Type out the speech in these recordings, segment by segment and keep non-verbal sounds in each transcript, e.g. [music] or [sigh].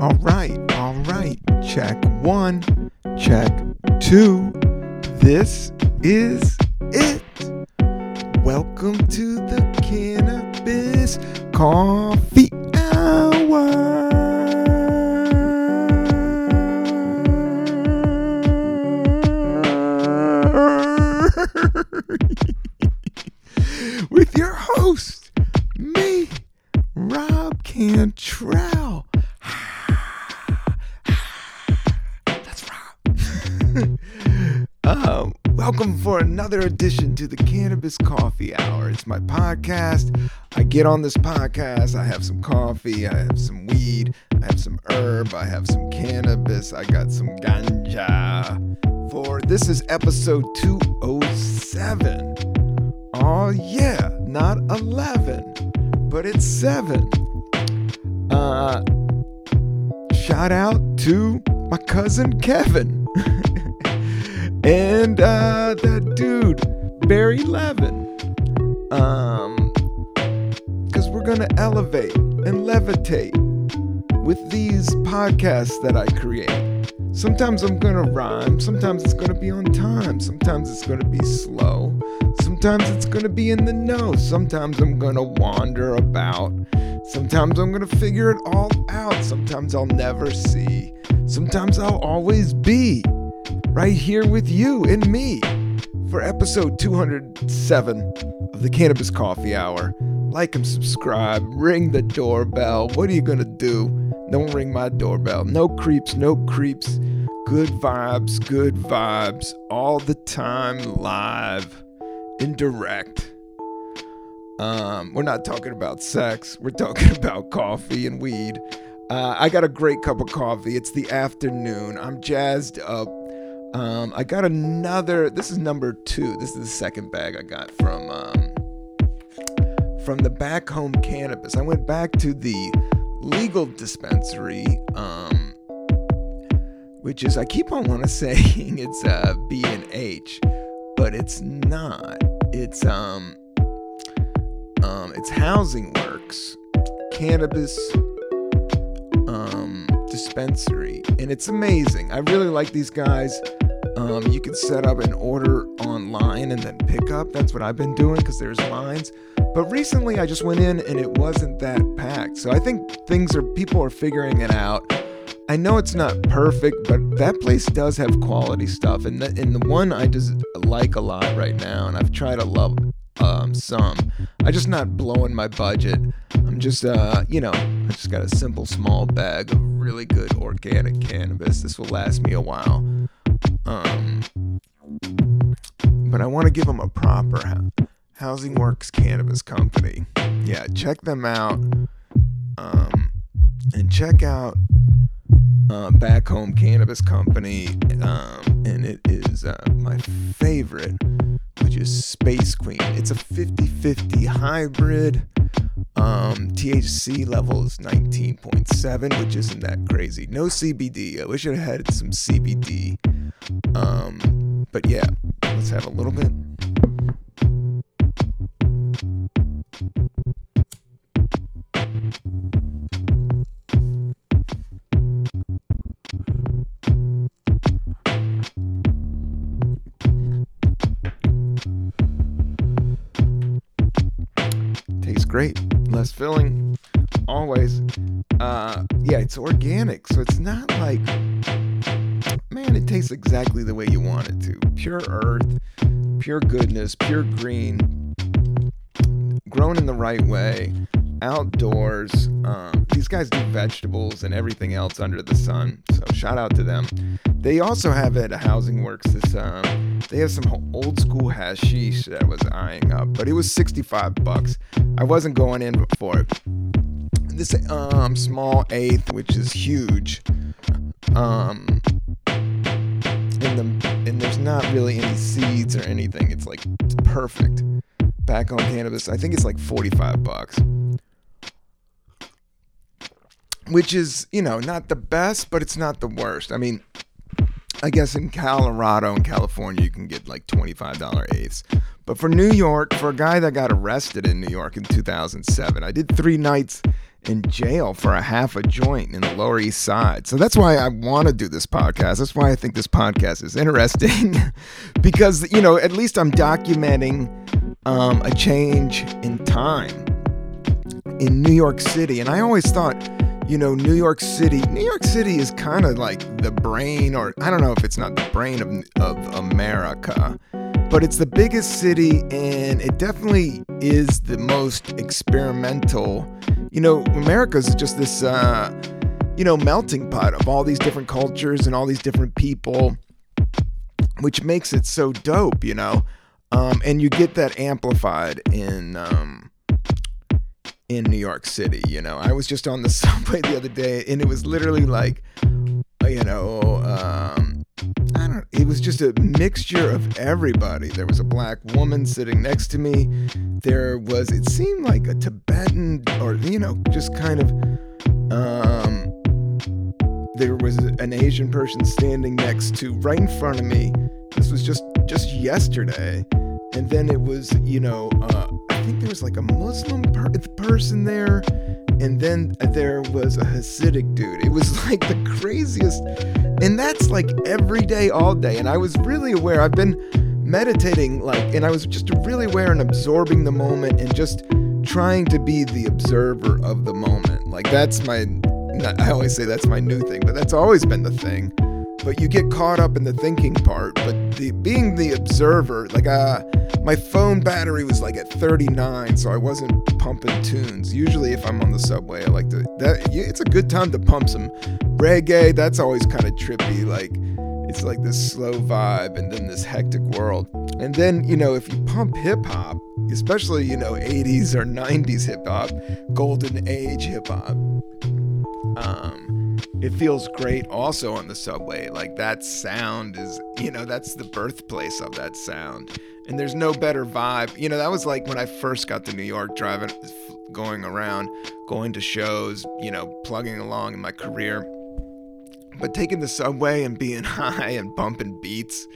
All right, all right. Check one, check two. This is it. Welcome to the Cannabis Coffee get on this podcast. I have some coffee. I have some weed. I have some herb. I have some cannabis. I got some ganja. For this is episode 207. Oh yeah, not 11, but it's 7. Uh shout out to my cousin Kevin. [laughs] and uh that dude Barry Levin. Um cuz we're going to elevate and levitate with these podcasts that I create. Sometimes I'm gonna rhyme, sometimes it's gonna be on time, sometimes it's gonna be slow, sometimes it's gonna be in the know, sometimes I'm gonna wander about, sometimes I'm gonna figure it all out, sometimes I'll never see, sometimes I'll always be right here with you and me for episode 207 of the Cannabis Coffee Hour. Like and subscribe, ring the doorbell. What are you gonna do? Don't ring my doorbell. No creeps, no creeps. Good vibes, good vibes. All the time, live, indirect. Um, we're not talking about sex. We're talking [laughs] about coffee and weed. Uh, I got a great cup of coffee. It's the afternoon. I'm jazzed up. Um, I got another. This is number two. This is the second bag I got from um, from the back home cannabis. I went back to the legal dispensary, um, which is I keep on want to [laughs] saying it's uh, B and H, but it's not. It's um um it's Housing Works Cannabis dispensary, and it's amazing. I really like these guys. Um, you can set up an order online and then pick up. That's what I've been doing because there's lines. But recently I just went in and it wasn't that packed. So I think things are, people are figuring it out. I know it's not perfect, but that place does have quality stuff. And the, and the one I just like a lot right now, and I've tried to love um, some. I'm just not blowing my budget. I'm just, uh, you know, I just got a simple small bag of really good organic cannabis. This will last me a while. Um, but I want to give them a proper Housing Works Cannabis Company. Yeah, check them out. Um, and check out uh, Back Home Cannabis Company. Um, and it is uh, my favorite, which is Space Queen. It's a 50 50 hybrid. Um, THC level is 19.7, which isn't that crazy. No CBD. I wish I had some CBD. Um, but yeah, let's have a little bit. Great. Less filling. Always. Uh, yeah, it's organic, so it's not like man, it tastes exactly the way you want it to. Pure earth, pure goodness, pure green, grown in the right way, outdoors. Um, these guys do vegetables and everything else under the sun. So shout out to them. They also have at Housing Works this. Um, they have some old school hashish that I was eyeing up, but it was 65 bucks. I wasn't going in for it. This um small eighth, which is huge. Um, and the and there's not really any seeds or anything. It's like it's perfect. Back on cannabis, I think it's like 45 bucks. Which is, you know, not the best, but it's not the worst. I mean, I guess in Colorado and California you can get like $25 eighths. But for New York, for a guy that got arrested in New York in 2007, I did three nights in jail for a half a joint in the Lower East Side. So that's why I want to do this podcast. That's why I think this podcast is interesting [laughs] because, you know, at least I'm documenting um, a change in time in New York City. And I always thought, you know, New York City, New York City is kind of like the brain, or I don't know if it's not the brain of, of America, but it's the biggest city and it definitely is the most experimental. You know, America's just this, uh, you know, melting pot of all these different cultures and all these different people, which makes it so dope, you know. Um, and you get that amplified in um, in New York City. You know, I was just on the [laughs] subway the other day, and it was literally like, you know, um, I don't. It was just a mixture of everybody. There was a black woman sitting next to me. There was. It seemed like a Tibetan, or you know, just kind of. Um, there was an Asian person standing next to, right in front of me. This was just just yesterday, and then it was, you know, uh, think there was like a Muslim per- person there, and then there was a Hasidic dude. It was [laughs] like the craziest, and that's like every day, all day. And I was really aware. I've been meditating, like, and I was just really aware and absorbing the moment and just trying to be the observer of the moment. Like that's my. I always say that's my new thing, but that's always been the thing but you get caught up in the thinking part. But the being the observer, like uh, my phone battery was like at 39, so I wasn't pumping tunes. Usually, if I'm on the subway, I like to. That it's a good time to pump some reggae. That's always kind of trippy. Like it's like this slow vibe, and then this hectic world. And then you know, if you pump hip hop, especially you know 80s or 90s hip hop, golden age hip hop. Um, it feels great also on the subway. Like that sound is, you know, that's the birthplace of that sound. And there's no better vibe. You know, that was like when I first got to New York, driving, going around, going to shows, you know, plugging along in my career. But taking the subway and being [laughs] high and bumping beats,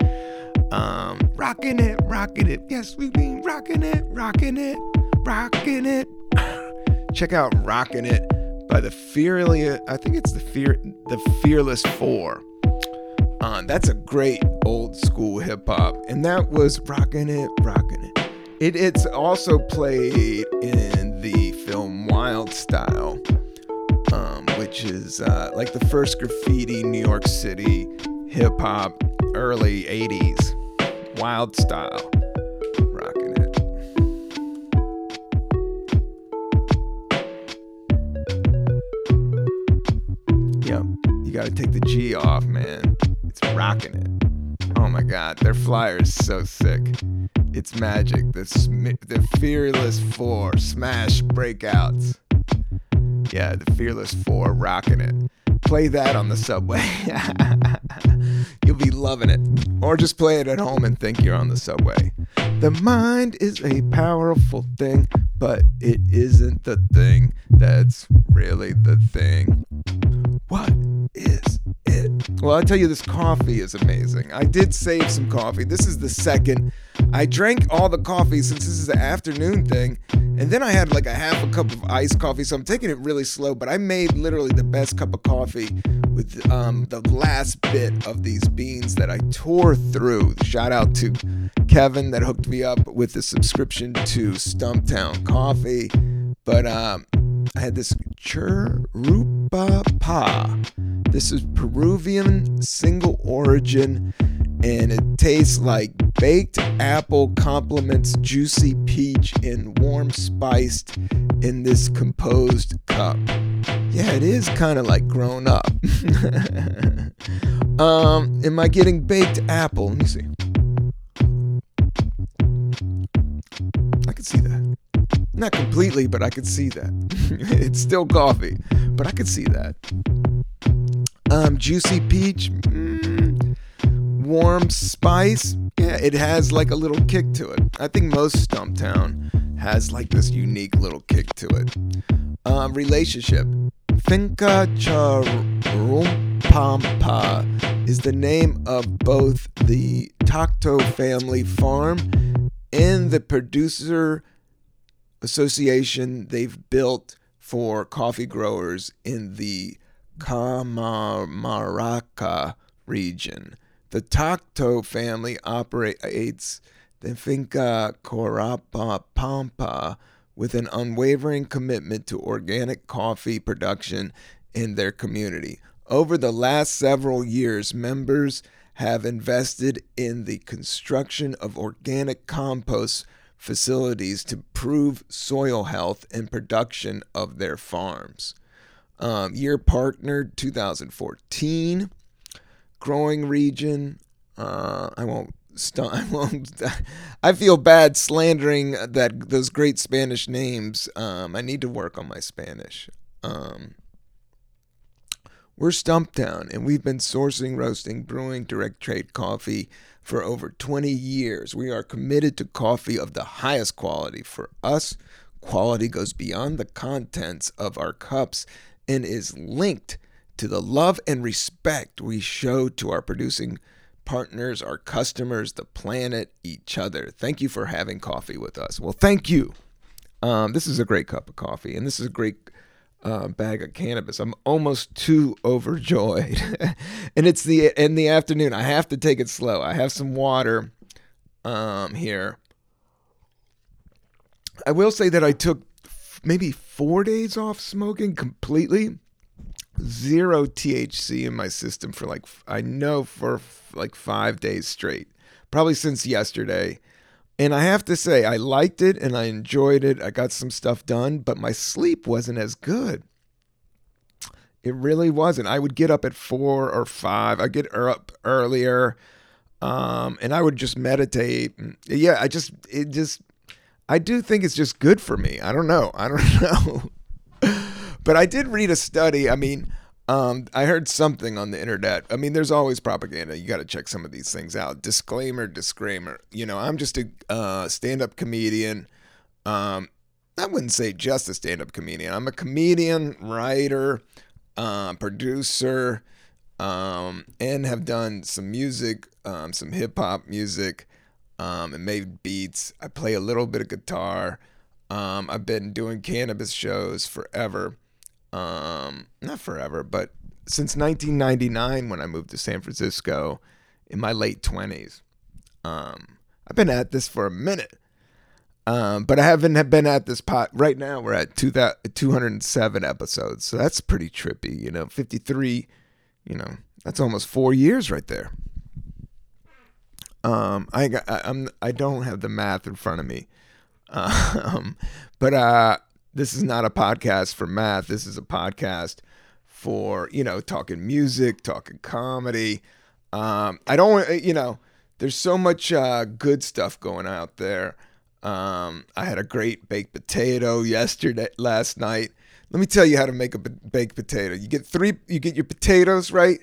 um, rocking it, rocking it. Yes, we've been rocking it, rocking it, rocking it. [coughs] Check out Rocking It by the fearless. I think it's the fear the Fearless Four. Uh, that's a great old school hip hop, and that was rocking it, rocking it. It it's also played in the film Wild Style, um, which is uh, like the first graffiti New York City hip hop, early '80s. Wild Style. Rockin' It. Yep, you gotta take the G off, man. Rocking it. Oh my god, their flyer is so sick. It's magic. The, sm- the Fearless Four smash breakouts. Yeah, the Fearless Four rocking it. Play that on the subway. [laughs] You'll be loving it. Or just play it at home and think you're on the subway. The mind is a powerful thing, but it isn't the thing that's really the thing. What? Well, I'll tell you, this coffee is amazing. I did save some coffee. This is the second. I drank all the coffee since this is the afternoon thing. And then I had like a half a cup of iced coffee. So I'm taking it really slow. But I made literally the best cup of coffee with um, the last bit of these beans that I tore through. Shout out to Kevin that hooked me up with the subscription to Stumptown Coffee. But um, I had this Churupa Pa. This is Peruvian single origin and it tastes like baked apple complements juicy peach and warm spiced in this composed cup. Yeah, it is kind of like grown up. [laughs] um, am I getting baked apple? Let me see. I can see that. Not completely, but I can see that. [laughs] it's still coffee, but I can see that. Um, juicy peach, mm, warm spice. Yeah, it has like a little kick to it. I think most Stumptown has like this unique little kick to it. Um, relationship. Finca Charumpampa is the name of both the Tacto family farm and the producer association they've built for coffee growers in the Cajamarca region. The Tacto family operates the Finca Corapa Pampa with an unwavering commitment to organic coffee production in their community. Over the last several years, members have invested in the construction of organic compost facilities to improve soil health and production of their farms. Um, year partnered 2014, growing region. Uh, I won't. St- [laughs] I won't. I feel bad slandering that those great Spanish names. Um, I need to work on my Spanish. Um, we're Stumptown, and we've been sourcing, roasting, brewing direct trade coffee for over 20 years. We are committed to coffee of the highest quality. For us, quality goes beyond the contents of our cups and is linked to the love and respect we show to our producing partners, our customers, the planet, each other. Thank you for having coffee with us. Well, thank you. Um, this is a great cup of coffee, and this is a great uh, bag of cannabis. I'm almost too overjoyed, [laughs] and it's the in the afternoon. I have to take it slow. I have some water um, here. I will say that I took maybe four days off smoking completely. Zero THC in my system for like I know for like five days straight, probably since yesterday. And I have to say, I liked it and I enjoyed it. I got some stuff done, but my sleep wasn't as good. It really wasn't. I would get up at four or five. I get up earlier, um, and I would just meditate. Yeah, I just it just I do think it's just good for me. I don't know. I don't [laughs] know. but I did read a study. I mean, um, I heard something on the internet. I mean, there's always propaganda. You got to check some of these things out. Disclaimer, disclaimer. You know, I'm just a uh, stand up comedian. Um, I wouldn't say just a stand up comedian. I'm a comedian, writer, uh, producer, um, and have done some music, um, some hip hop music, um, and made beats. I play a little bit of guitar. Um, I've been doing cannabis shows forever um, not forever, but since 1999 when I moved to San Francisco in my late 20s. Um, I've been at this for a minute. Um, but I haven't been at this pot right now. We're at two 207 episodes, so that's pretty trippy. You know, 53. You know, that's almost four years right there. Um, I got, I, I'm I don't have the math in front of me, [laughs] um, but uh, this is not a podcast for math. This is a podcast for, you know, talking music, talking comedy. Um, I don't, uh, you know, there's so much uh, good stuff going out there. Um, I had a great baked potato yesterday, last night. Let me tell you how to make a baked potato. You get three, you get your potatoes, right?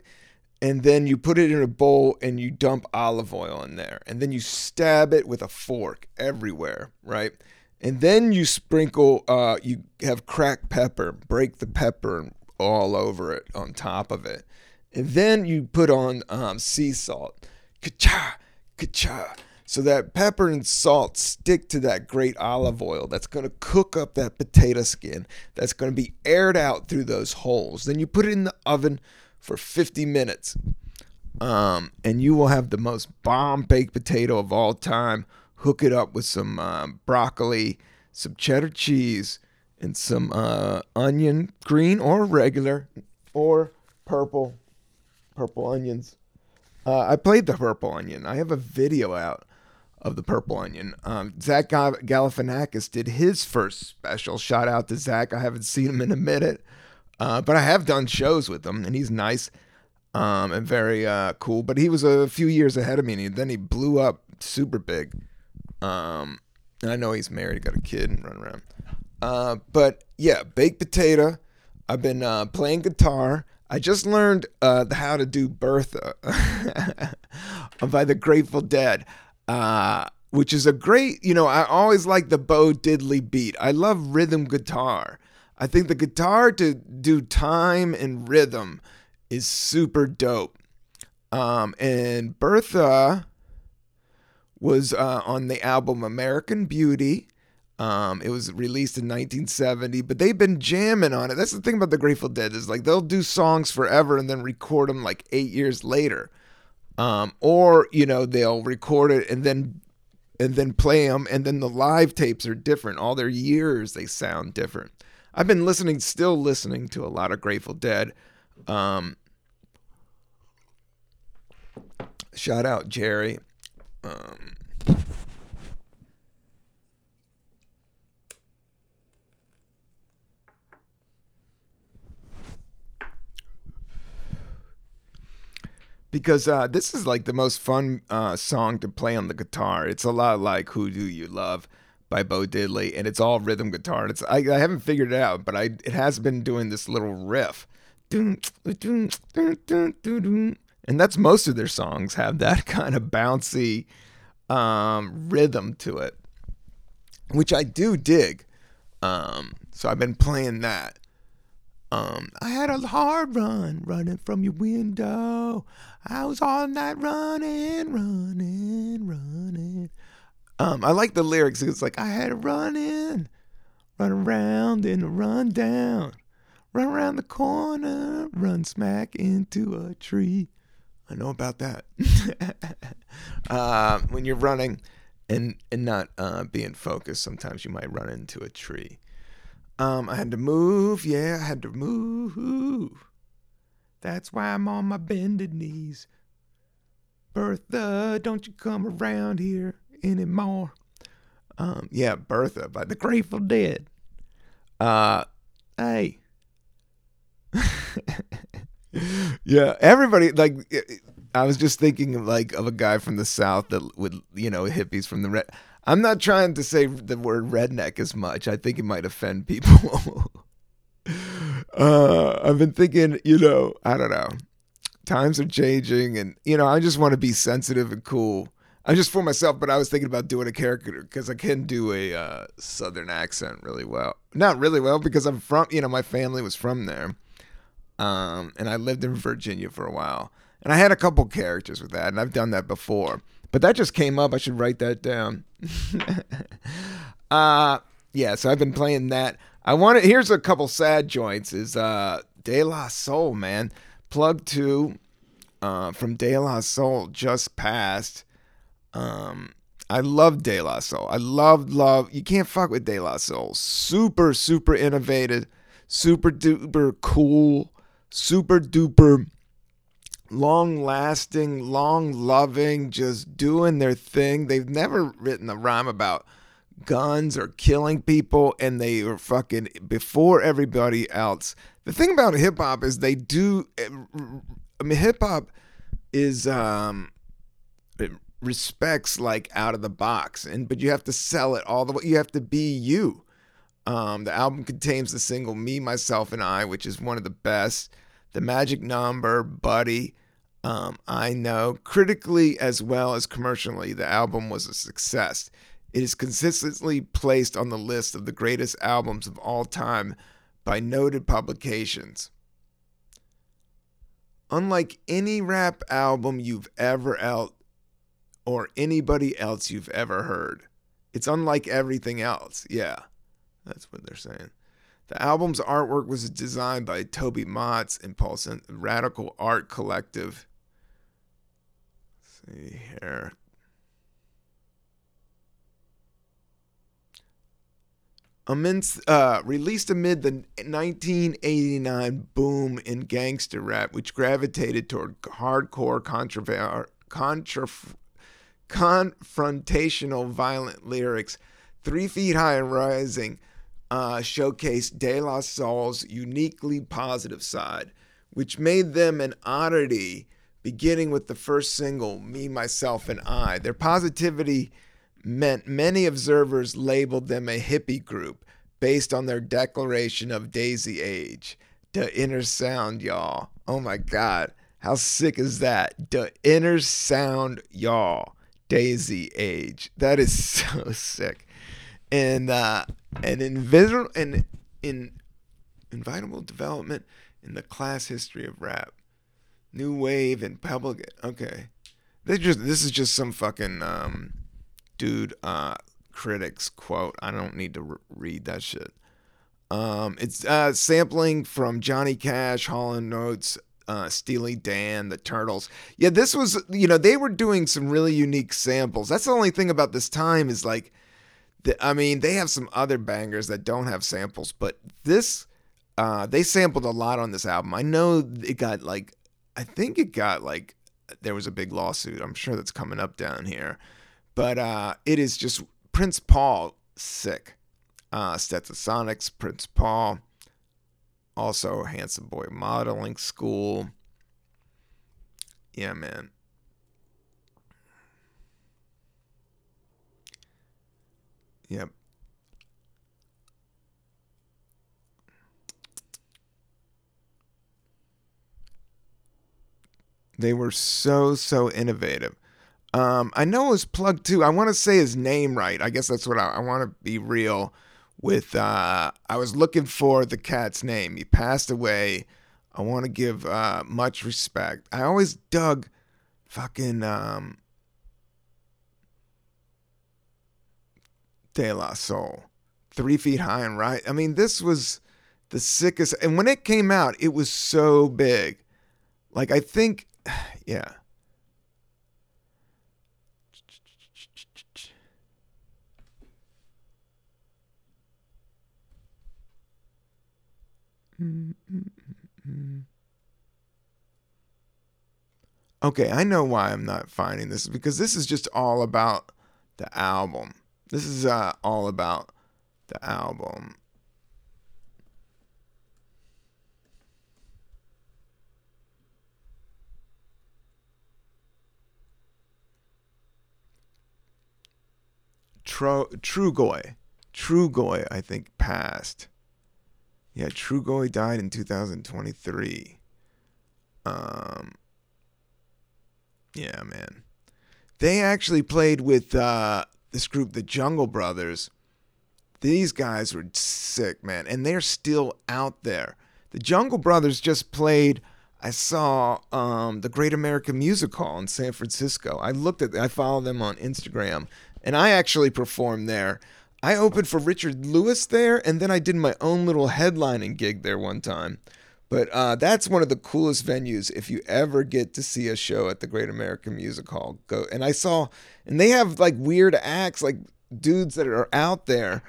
And then you put it in a bowl and you dump olive oil in there. And then you stab it with a fork everywhere, right? and then you sprinkle uh, you have cracked pepper break the pepper all over it on top of it and then you put on um, sea salt ka-cha ka-cha so that pepper and salt stick to that great olive oil that's going to cook up that potato skin that's going to be aired out through those holes then you put it in the oven for 50 minutes um, and you will have the most bomb baked potato of all time hook it up with some uh, broccoli, some cheddar cheese, and some uh, onion, green or regular, or purple, purple onions. Uh, I played the purple onion. I have a video out of the purple onion. Um, Zach Galifianakis did his first special. Shout out to Zach. I haven't seen him in a minute, uh, but I have done shows with him, and he's nice um, and very uh, cool. But he was a few years ahead of me, and then he blew up super big. Um, I know he's married, got a kid, and run around. Uh, but yeah, baked potato. I've been uh, playing guitar. I just learned uh, how to do Bertha [laughs] by the Grateful Dead, uh, which is a great, you know, I always like the Bo Diddley beat. I love rhythm guitar. I think the guitar to do time and rhythm is super dope. Um, and Bertha was uh, on the album American Beauty. Um, it was released in 1970, but they've been jamming on it. That's the thing about the Grateful Dead is like they'll do songs forever and then record them like eight years later, um, or you know they'll record it and then and then play them, and then the live tapes are different. All their years they sound different. I've been listening, still listening to a lot of Grateful Dead. Um, shout out Jerry. Um, because uh, this is like the most fun uh, song to play on the guitar. It's a lot like "Who Do You Love" by Bo Diddley, and it's all rhythm guitar. And it's I, I haven't figured it out, but I it has been doing this little riff, and that's most of their songs have that [laughs] kind of bouncy um, rhythm to it, which I do dig. Um, so I've been playing that. Um, I had a hard run running from your window. I was all night running, running, running. Um, I like the lyrics. It's like I had to run in, run around and run down, run around the corner, run smack into a tree. I know about that. [laughs] uh, when you're running and and not uh, being focused, sometimes you might run into a tree. Um, I had to move, yeah, I had to move. That's why I'm on my bended knees. Bertha, don't you come around here anymore. Um, yeah, Bertha by the Grateful Dead. Uh, hey. [laughs] yeah, everybody like I was just thinking of like of a guy from the south that would you know hippies from the red I'm not trying to say the word redneck as much. I think it might offend people. [laughs] uh, I've been thinking, you know, I don't know. Times are changing, and you know, I just want to be sensitive and cool. I just for myself, but I was thinking about doing a character because I can do a uh, southern accent really well. Not really well because I'm from, you know, my family was from there, um, and I lived in Virginia for a while, and I had a couple characters with that, and I've done that before. But that just came up. I should write that down. [laughs] uh yeah, so I've been playing that. I wanted here's a couple sad joints is uh De La Soul, man. Plug 2 uh from De La Soul just passed. Um I love De La Soul. I love love. You can't fuck with De La Soul. Super super innovative, super duper cool, super duper long lasting, long loving, just doing their thing. They've never written a rhyme about guns or killing people, and they are fucking before everybody else. The thing about hip hop is they do. I mean, hip hop is um, respects like out of the box, and but you have to sell it all the way. You have to be you. Um, the album contains the single "Me, Myself, and I," which is one of the best. The Magic Number, Buddy, um, I know critically as well as commercially, the album was a success. It is consistently placed on the list of the greatest albums of all time by noted publications. Unlike any rap album you've ever out or anybody else you've ever heard, it's unlike everything else. Yeah, that's what they're saying. The album's artwork was designed by Toby Motts and Paul Paulson Radical Art Collective Let's see here. Uh, released amid the 1989 boom in gangster rap, which gravitated toward hardcore, controver- contra- confrontational, violent lyrics, Three Feet High and Rising uh, showcased De La Soul's uniquely positive side, which made them an oddity beginning with the first single, Me, Myself, and I. Their positivity meant many observers labeled them a hippie group based on their declaration of Daisy Age. The inner sound, y'all. Oh my God. How sick is that? The inner sound, y'all. Daisy Age. That is [laughs] so sick. And uh and invisible and in invitable development in the class history of rap. New Wave and Public. Okay, this just this is just some fucking um, dude uh, critics quote. I don't need to re- read that shit. Um, it's uh, sampling from Johnny Cash, Hall and Oates, uh, Steely Dan, the Turtles. Yeah, this was you know they were doing some really unique samples. That's the only thing about this time is like, the, I mean they have some other bangers that don't have samples, but this uh, they sampled a lot on this album. I know it got like, I think it got like there was a big lawsuit. I'm sure that's coming up down here, but uh, it is just Prince Paul sick uh, Stetsasonics, Prince Paul, also Handsome Boy Modeling School. Yeah, man. Yep. They were so, so innovative. Um, I know it was Plug 2. I want to say his name right. I guess that's what I, I want to be real with uh, I was looking for the cat's name. He passed away. I want to give uh, much respect. I always dug fucking um, De La Soul, three feet high and right. I mean, this was the sickest. And when it came out, it was so big. Like I think, [sighs] yeah. Okay, I know why I'm not finding this because this is just all about the album. This is uh, all about the album. Tro- Trugoy. Trugoy, I think, passed. Yeah, Trugoy died in 2023. Um, yeah, man. They actually played with uh, this group, the Jungle Brothers. These guys were sick, man, and they're still out there. The Jungle Brothers just played. I saw um, the Great American Music Hall in San Francisco. I looked at, I follow them on Instagram, and I actually performed there. I opened for Richard Lewis there, and then I did my own little headlining gig there one time. But uh, that's one of the coolest venues if you ever get to see a show at the Great American Music Hall. Go and I saw, and they have like weird acts, like dudes that are out there,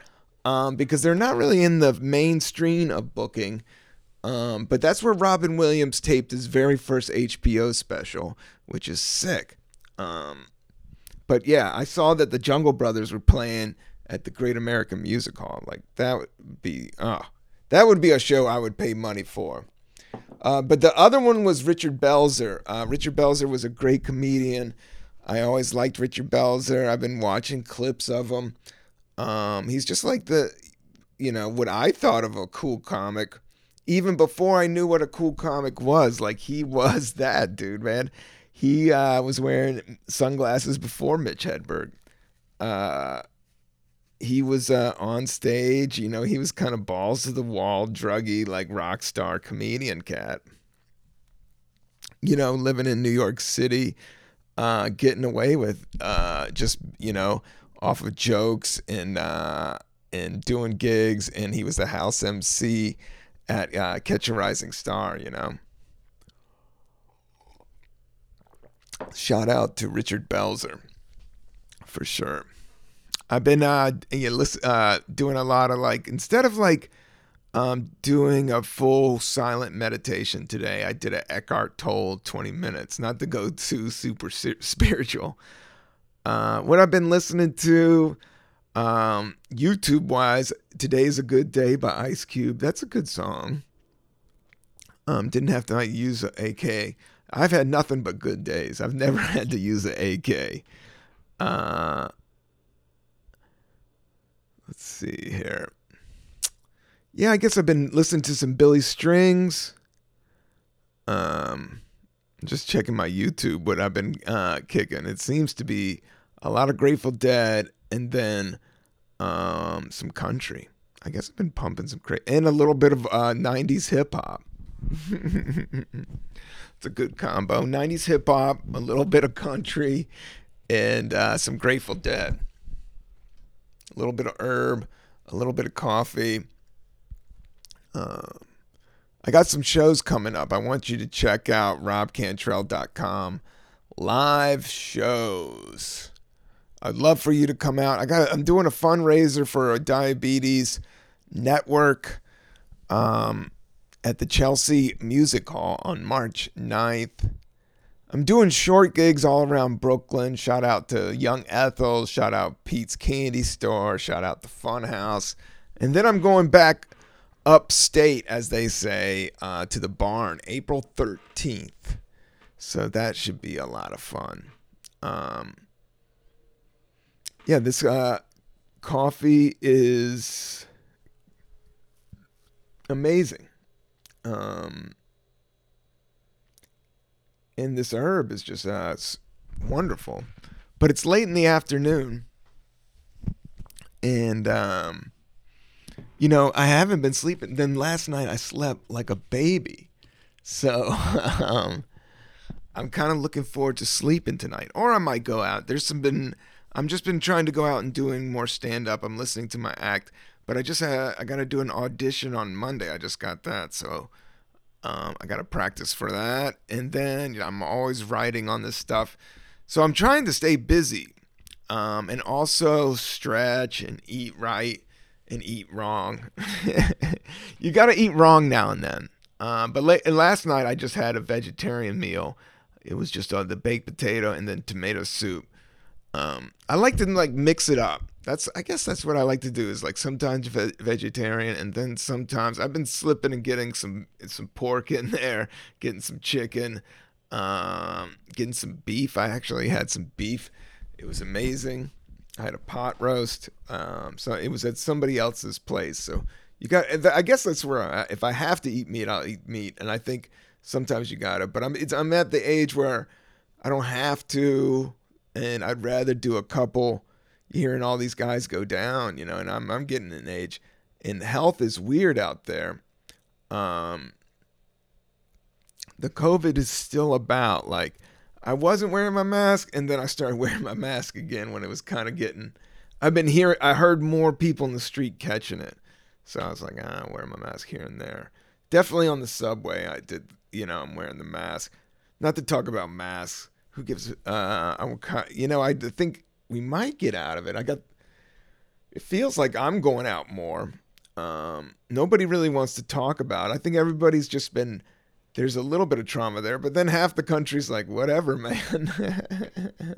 um, because they're not really in the mainstream of booking. Um, but that's where Robin Williams taped his very first HBO special, which is sick. Um, but yeah, I saw that the Jungle Brothers were playing at the Great American Music Hall. Like that would be ah, uh, that would be a show I would pay money for. Uh, but the other one was Richard Belzer. Uh, Richard Belzer was a great comedian. I always liked Richard Belzer. I've been watching clips of him. Um, he's just like the, you know, what I thought of a cool comic, even before I knew what a cool comic was. Like he [laughs] was that dude, man. He uh, was wearing sunglasses before Mitch Hedberg. Uh, he was uh, on stage. You know, he was kind of balls to the wall, druggy, like rock star comedian cat. You know, living in New York City, uh, getting away with uh, just you know off of jokes and uh, and doing gigs, and he was the house MC at uh, Catch a Rising Star. You know. Shout out to Richard Belzer for sure. I've been uh, you listen, uh, doing a lot of like instead of like um, doing a full silent meditation today, I did an Eckhart Tolle 20 minutes, not to go too super spiritual. Uh, what I've been listening to um, YouTube wise, Today's a Good Day by Ice Cube. That's a good song. Um, didn't have to like, use an AK. I've had nothing but good days. I've [laughs] never had to use an AK. Uh, Let's see here. Yeah, I guess I've been listening to some Billy Strings. Um, just checking my YouTube, what I've been uh, kicking. It seems to be a lot of Grateful Dead and then um, some country. I guess I've been pumping some cra- and a little bit of uh, 90s hip hop. [laughs] it's a good combo. 90s hip hop, a little bit of country, and uh, some Grateful Dead. A little bit of herb, a little bit of coffee. Uh, I got some shows coming up. I want you to check out robcantrell.com. Live shows. I'd love for you to come out. I got I'm doing a fundraiser for a diabetes network um, at the Chelsea Music Hall on March 9th. I'm doing short gigs all around Brooklyn. Shout out to Young Ethel. Shout out Pete's Candy Store. Shout out the Funhouse. And then I'm going back upstate, as they say, uh, to the barn April 13th. So that should be a lot of fun. Um, yeah, this uh, coffee is amazing. Um, and this herb is just uh, wonderful. But it's late in the afternoon. And um, you know, I haven't been sleeping. Then last night I slept like a baby. So [laughs] um, I'm kind of looking forward to sleeping tonight. Or I might go out. There's some been I'm just been trying to go out and doing more stand up. I'm listening to my act, but I just had I got to do an audition on Monday. I just got that. So um, I got to practice for that. And then you know, I'm always writing on this stuff. So I'm trying to stay busy um, and also stretch and eat right and eat wrong. [laughs] you got to eat wrong now and then. Uh, but la- last night I just had a vegetarian meal. It was just uh, the baked potato and then tomato soup. Um, I like to like mix it up. That's I guess that's what I like to do is like sometimes ve- vegetarian and then sometimes I've been slipping and getting some some pork in [laughs] there, getting some chicken, um, getting some beef. I actually had some beef. It was amazing. I had a pot roast. Um, so it was at somebody else's place. So you got. I guess that's where I, if I have to eat meat, I'll eat meat. And I think sometimes you gotta. But I'm I'm at the age where I don't have to, and I'd rather do a couple. Hearing all these guys go down, you know, and I'm I'm getting an age, and health is weird out there. Um, the COVID is still about like I wasn't wearing my mask, and then I started [laughs] wearing my mask again when it was kind of getting. I've been hearing. I heard more people in the street catching it, so I was like, ah, I'm wearing my mask here and there. Definitely on the subway, I did. You know, I'm wearing the mask. Not to talk about masks. Who gives? Uh, I'm. You know, I think we might get out of it. I got. It feels like I'm going out more. Um, nobody really wants to talk about. I think everybody's just been there's a little bit of trauma there, but then half the country's like, whatever, man. [laughs]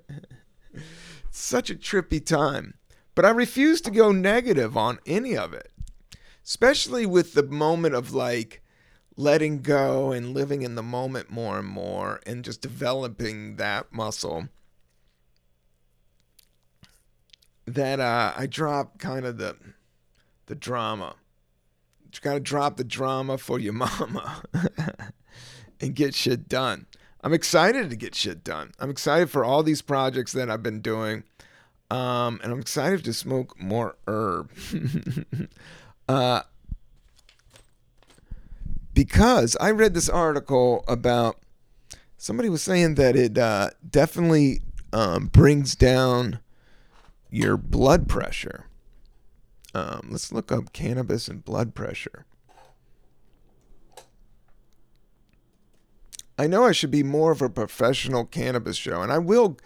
Such a trippy time. But I refuse to go negative on any of it, especially with the moment of like letting go and living in the moment more and more and just developing that muscle. That uh, I drop kind of the the drama. You gotta drop the drama for your [laughs] mama and get shit done. I'm excited to get shit done. I'm excited for all these projects that I've been doing. Um, and I'm excited to smoke more herb. [laughs] uh, because I read this article about somebody was saying that it uh, definitely um, brings down your blood pressure. Um, let's look up cannabis and blood pressure. I know I should be more of a professional cannabis show, and I will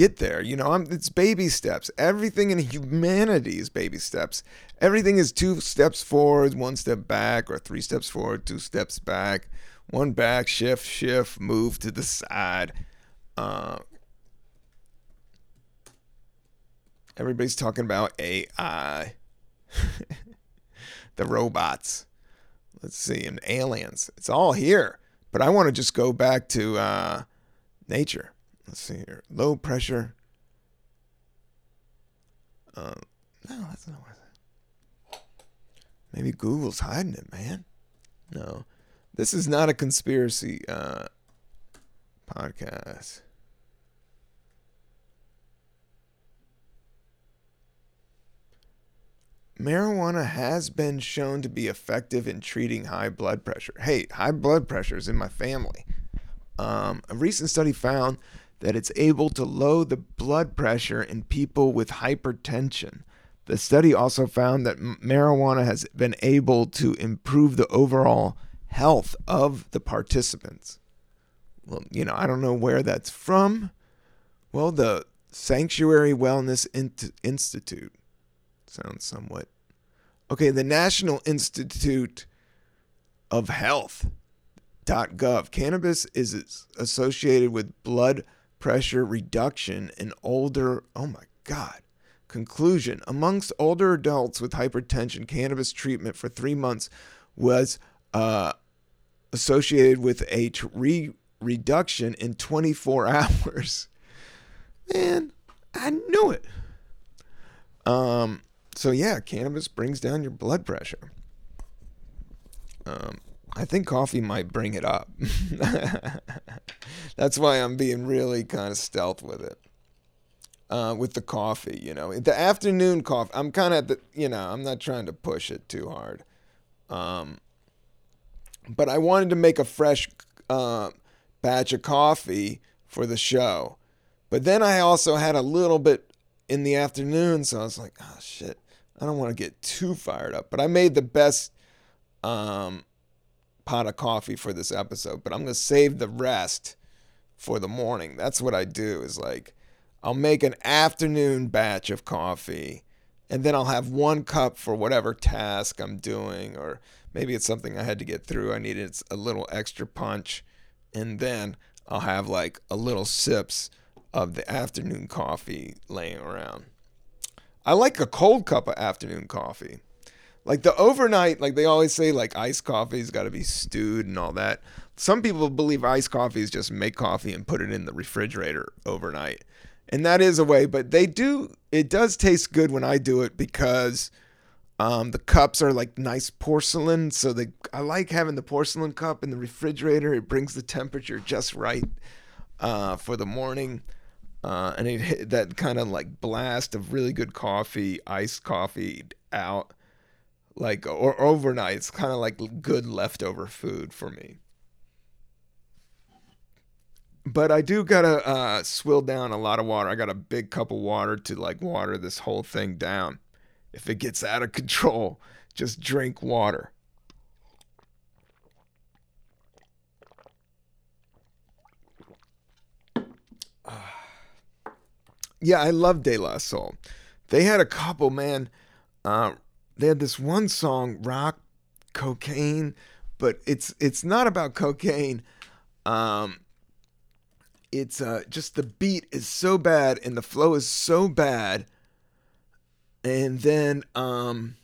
get there. You know, I'm, it's baby steps. Everything in humanity is baby steps. Everything is two steps forward, one step back, or three steps forward, two steps back, one back, shift, shift, move to the side. Uh, everybody's talking about AI, [laughs] the robots. Let's see, and aliens. It's all here. But I want to just go back to uh, nature. Let's see here. Low pressure. Uh, no, that's not what I said. Maybe Google's hiding it, man. No. This is not a conspiracy uh, podcast. marijuana has been shown to be effective in treating high blood pressure. Hey, high blood pressure is in my family. Um, a recent study found that it's able to lower the blood pressure in people with hypertension The study also found that marijuana has been able to improve the overall health of the participants. Well, you know, I don't know where that's from. Well, the Sanctuary Wellness Institute sounds somewhat. Okay, the National Institute of Health.gov. Cannabis is associated with blood pressure reduction in older. Oh my God. Conclusion Amongst older adults with hypertension, cannabis treatment for three months was uh, associated with a re- reduction in 24 [laughs] hours. Man, I knew it. Um, so yeah, cannabis brings down your blood pressure. Um, I think coffee might bring it up. [laughs] That's why I'm being really kind of stealth with it uh, with the coffee. You know, the afternoon coffee. I'm kind of the you know I'm not trying to push it too hard, um, but I wanted to make a fresh uh, batch of coffee for the show. But then I also had a little bit in the afternoon, so I was like, oh shit, I don't want to get too fired up. But I made the best um, pot of coffee for this episode, but I'm gonna save the rest for the morning. That's what I do. Is like I'll make an afternoon batch of coffee and then I'll have one cup for whatever task I'm doing, or maybe it's something I had to get through. I needed a little extra punch, and then I'll have like a little sips of the afternoon coffee laying around. I like a cold cup of afternoon coffee. Like the overnight, like they always say, like iced coffee's got to be stewed and all that. Some people believe iced coffee is just make coffee and put it in the refrigerator overnight and that is a way. But they do. It does taste good when I do it because um, the cups are like nice porcelain. So they, I like having the porcelain cup in the refrigerator. It brings the temperature just right uh, for the morning. Uh, and it that kind of like blast of really good coffee, iced coffee out, like or overnight. It's kind of like good leftover food for me but I do gotta uh, swill down a lot of water. I got a big cup of water to like water this whole thing down. If it gets out of [laughs] control, just drink water. [sighs] yeah, I love De La Soul. They had a couple, man. Uh, they had this one song, "Rock Co.Kane," but it's it's not about cocaine. Um, it's uh, just the beat is so bad and the flow is so bad. And then um,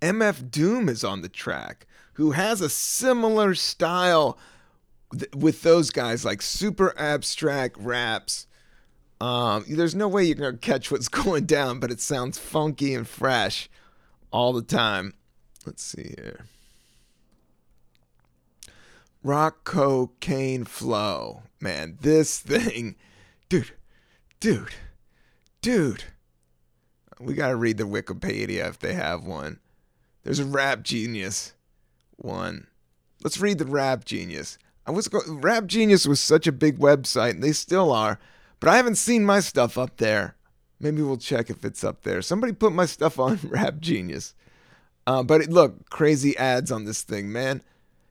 MF Doom is on the track, who has a similar style th- with those guys, like super abstract raps. Um, there's no way you're gonna catch what's [laughs] going down, but it sounds funky and fresh all the time. Let's see here. Rock Co.Kane flow man, this [laughs] thing, dude, dude, dude. We gotta read the Wikipedia if they have one. There's a Rap Genius one. Let's read the Rap Genius. I was go- Rap Genius was such a big website, and they still are, but I haven't seen my stuff up there. Maybe we'll check if it's up there. Somebody put my stuff on [laughs] Rap Genius. Uh, but it, look, crazy ads on this thing, man.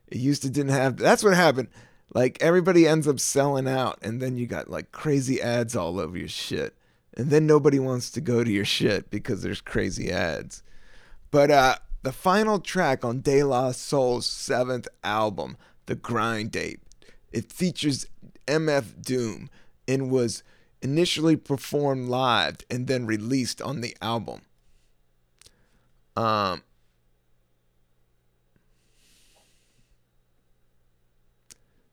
It used to didn't have. That's what happened. Like everybody ends up selling out, and then you got like crazy ads all over your shit. And then nobody wants to go to your shit because there's crazy ads. But uh, the final track on De La Soul's seventh album, The Grind Date, it features MF Doom and was initially performed live and then released on the album. Um,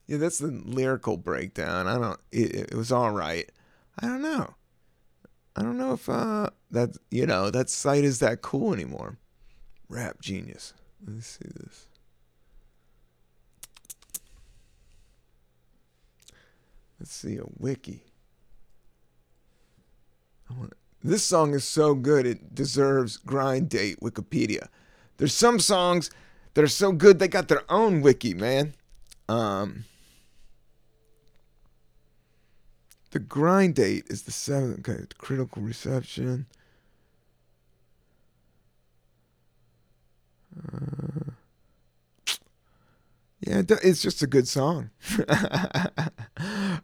yeah, that's the lyrical breakdown. I don't. It, it was all right. I don't know. I don't know if uh that you know that site is that cool anymore. Rap genius. Let me see this. Let's see a wiki. Want, this song is so good it deserves grind date Wikipedia. There's some songs that are so good they got their own wiki, man. Um, the grind date is the seventh. Okay, critical reception. Uh, yeah, it's just a good song. [laughs]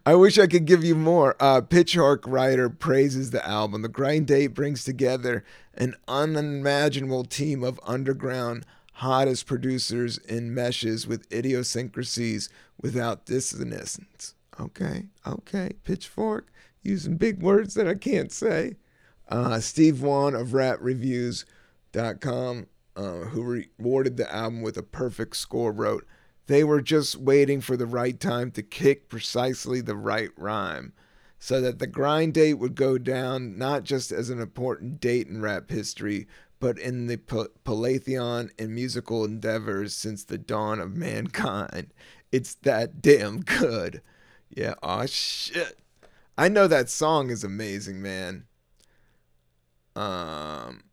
I wish I could give you more. Uh, Pitchfork writer praises the album. The Grind Date brings together an unimaginable team of underground hottest producers in meshes with idiosyncrasies without dissonance. Okay, okay. Pitchfork using big words that I can't say. Uh, Steve Juon of RapReviews.com, uh, who rewarded the album with a perfect score, wrote, They were just waiting for the right time to kick precisely the right rhyme so that the grind date would go down not just as an important date in rap history, but in the Palatheon and musical endeavors since the dawn of mankind. It's that damn good. Yeah, oh shit. I know that song is amazing, man. Um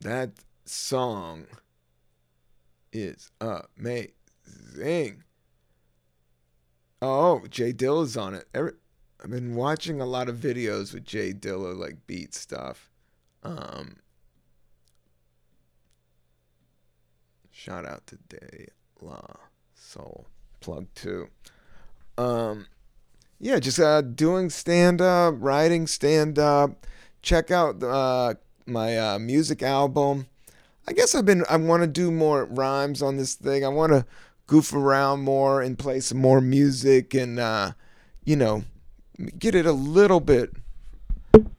that song is amazing. Oh, Jay Dilla's on it. Every, I've been watching a lot of videos with Jay Dilla, like beat stuff. Um, shout out to De La Soul. Plug two. Um, yeah, just uh, doing stand up, writing stand up. Check out uh, my uh, music album. I guess I've been. I want to do more rhymes on this thing. I want to goof around more and play some more music and uh, you know get it a little bit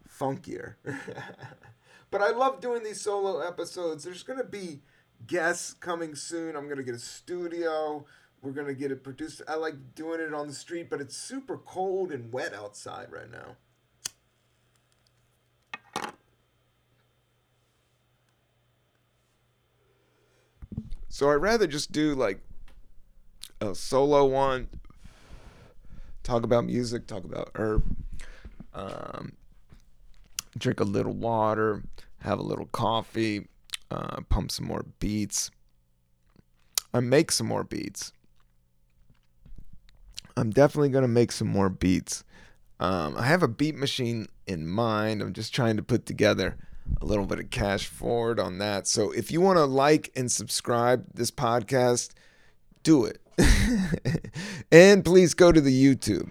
funkier. [laughs] but I love doing these solo episodes. There's gonna be guests coming soon. I'm gonna get a studio. We're gonna get it produced. I like doing it on the street, but it's super cold and wet outside right now. So I'd rather just do like a solo one, talk about music, talk about herb, um, drink a little water, have a little coffee, uh, pump some more beats. I make some more beats. I'm definitely gonna make some more beats. Um, I have a beat machine in mind. I'm just trying to put together a little bit of cash forward on that. So if you want to like and subscribe this podcast, do it. [laughs] and please go to the YouTube.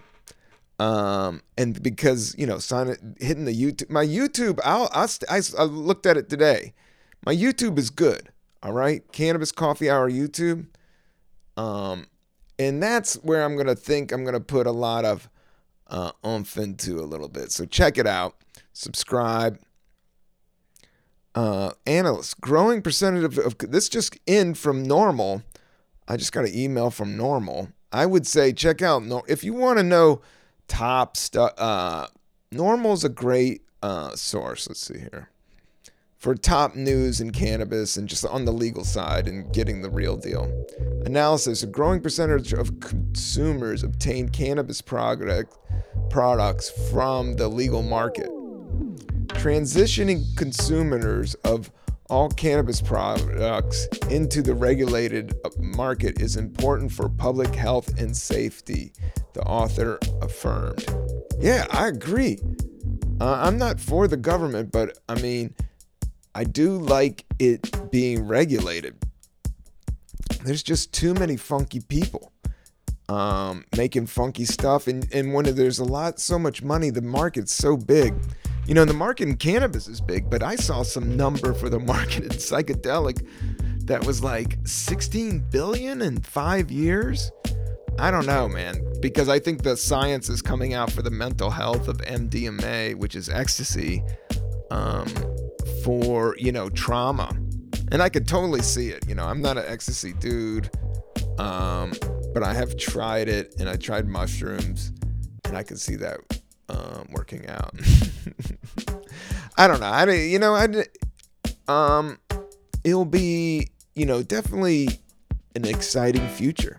Um, and because you know, sign it, hitting the YouTube, my YouTube, I'll, I'll I, I looked at it today. My YouTube is good. All right, Cannabis Coffee Hour YouTube. Um, and that's where I'm gonna think I'm gonna put a lot of uh, oomph into a little bit. So check it out. Subscribe uh, analysts. Growing percentage of, of this just in from NORML. I just got an email from NORML. I would say check out if you want to know top stuff. Uh, NORML's a great uh, source. Let's see here for top news in cannabis and just on the legal side and getting the real deal. Analysis: A growing percentage of consumers obtain cannabis product, products from the legal market transitioning consumers of all cannabis products into the regulated market is important for public health and safety, the author affirmed. Yeah, I agree. Uh, I'm not for the government, but I mean, I do like it being regulated. There's just too many funky people um, making funky stuff, and, and when there's a lot, so much money, the market's so big you know, the market in cannabis is big, but I saw some number for the [laughs] market in psychedelic that was like 16 billion in five years. I don't know, man, because I think the science is coming out for the mental health of MDMA, which is ecstasy, um, for, you know, trauma. And I could totally see it. You know, I'm not an ecstasy dude, um, but I have tried it and I tried mushrooms and I could see that um, working out. [laughs] I don't know. I mean, you know I um it'll be you know definitely an exciting future.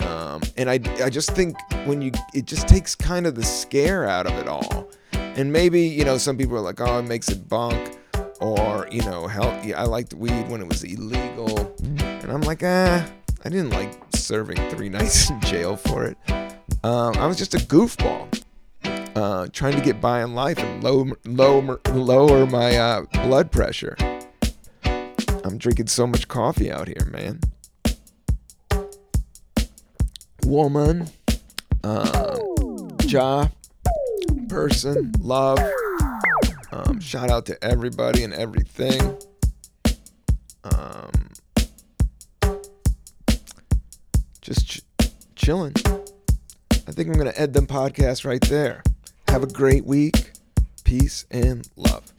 Um, and I I just think when you it just takes kind of the scare out of it all. And maybe you know some people are like oh it makes it bunk or you know hell yeah, I liked weed when it was illegal and I'm like ah I didn't like serving three [laughs] nights in jail for it. Um, I was just a goofball uh, trying to get by in life and low, low, lower my uh, blood pressure. I'm drinking so much coffee out here, man. Woman, uh, Ja, person, love. Um, shout out to everybody and everything. Um, just ch- chilling. I think I'm going to end the podcast right there. Have a great week. Peace and love.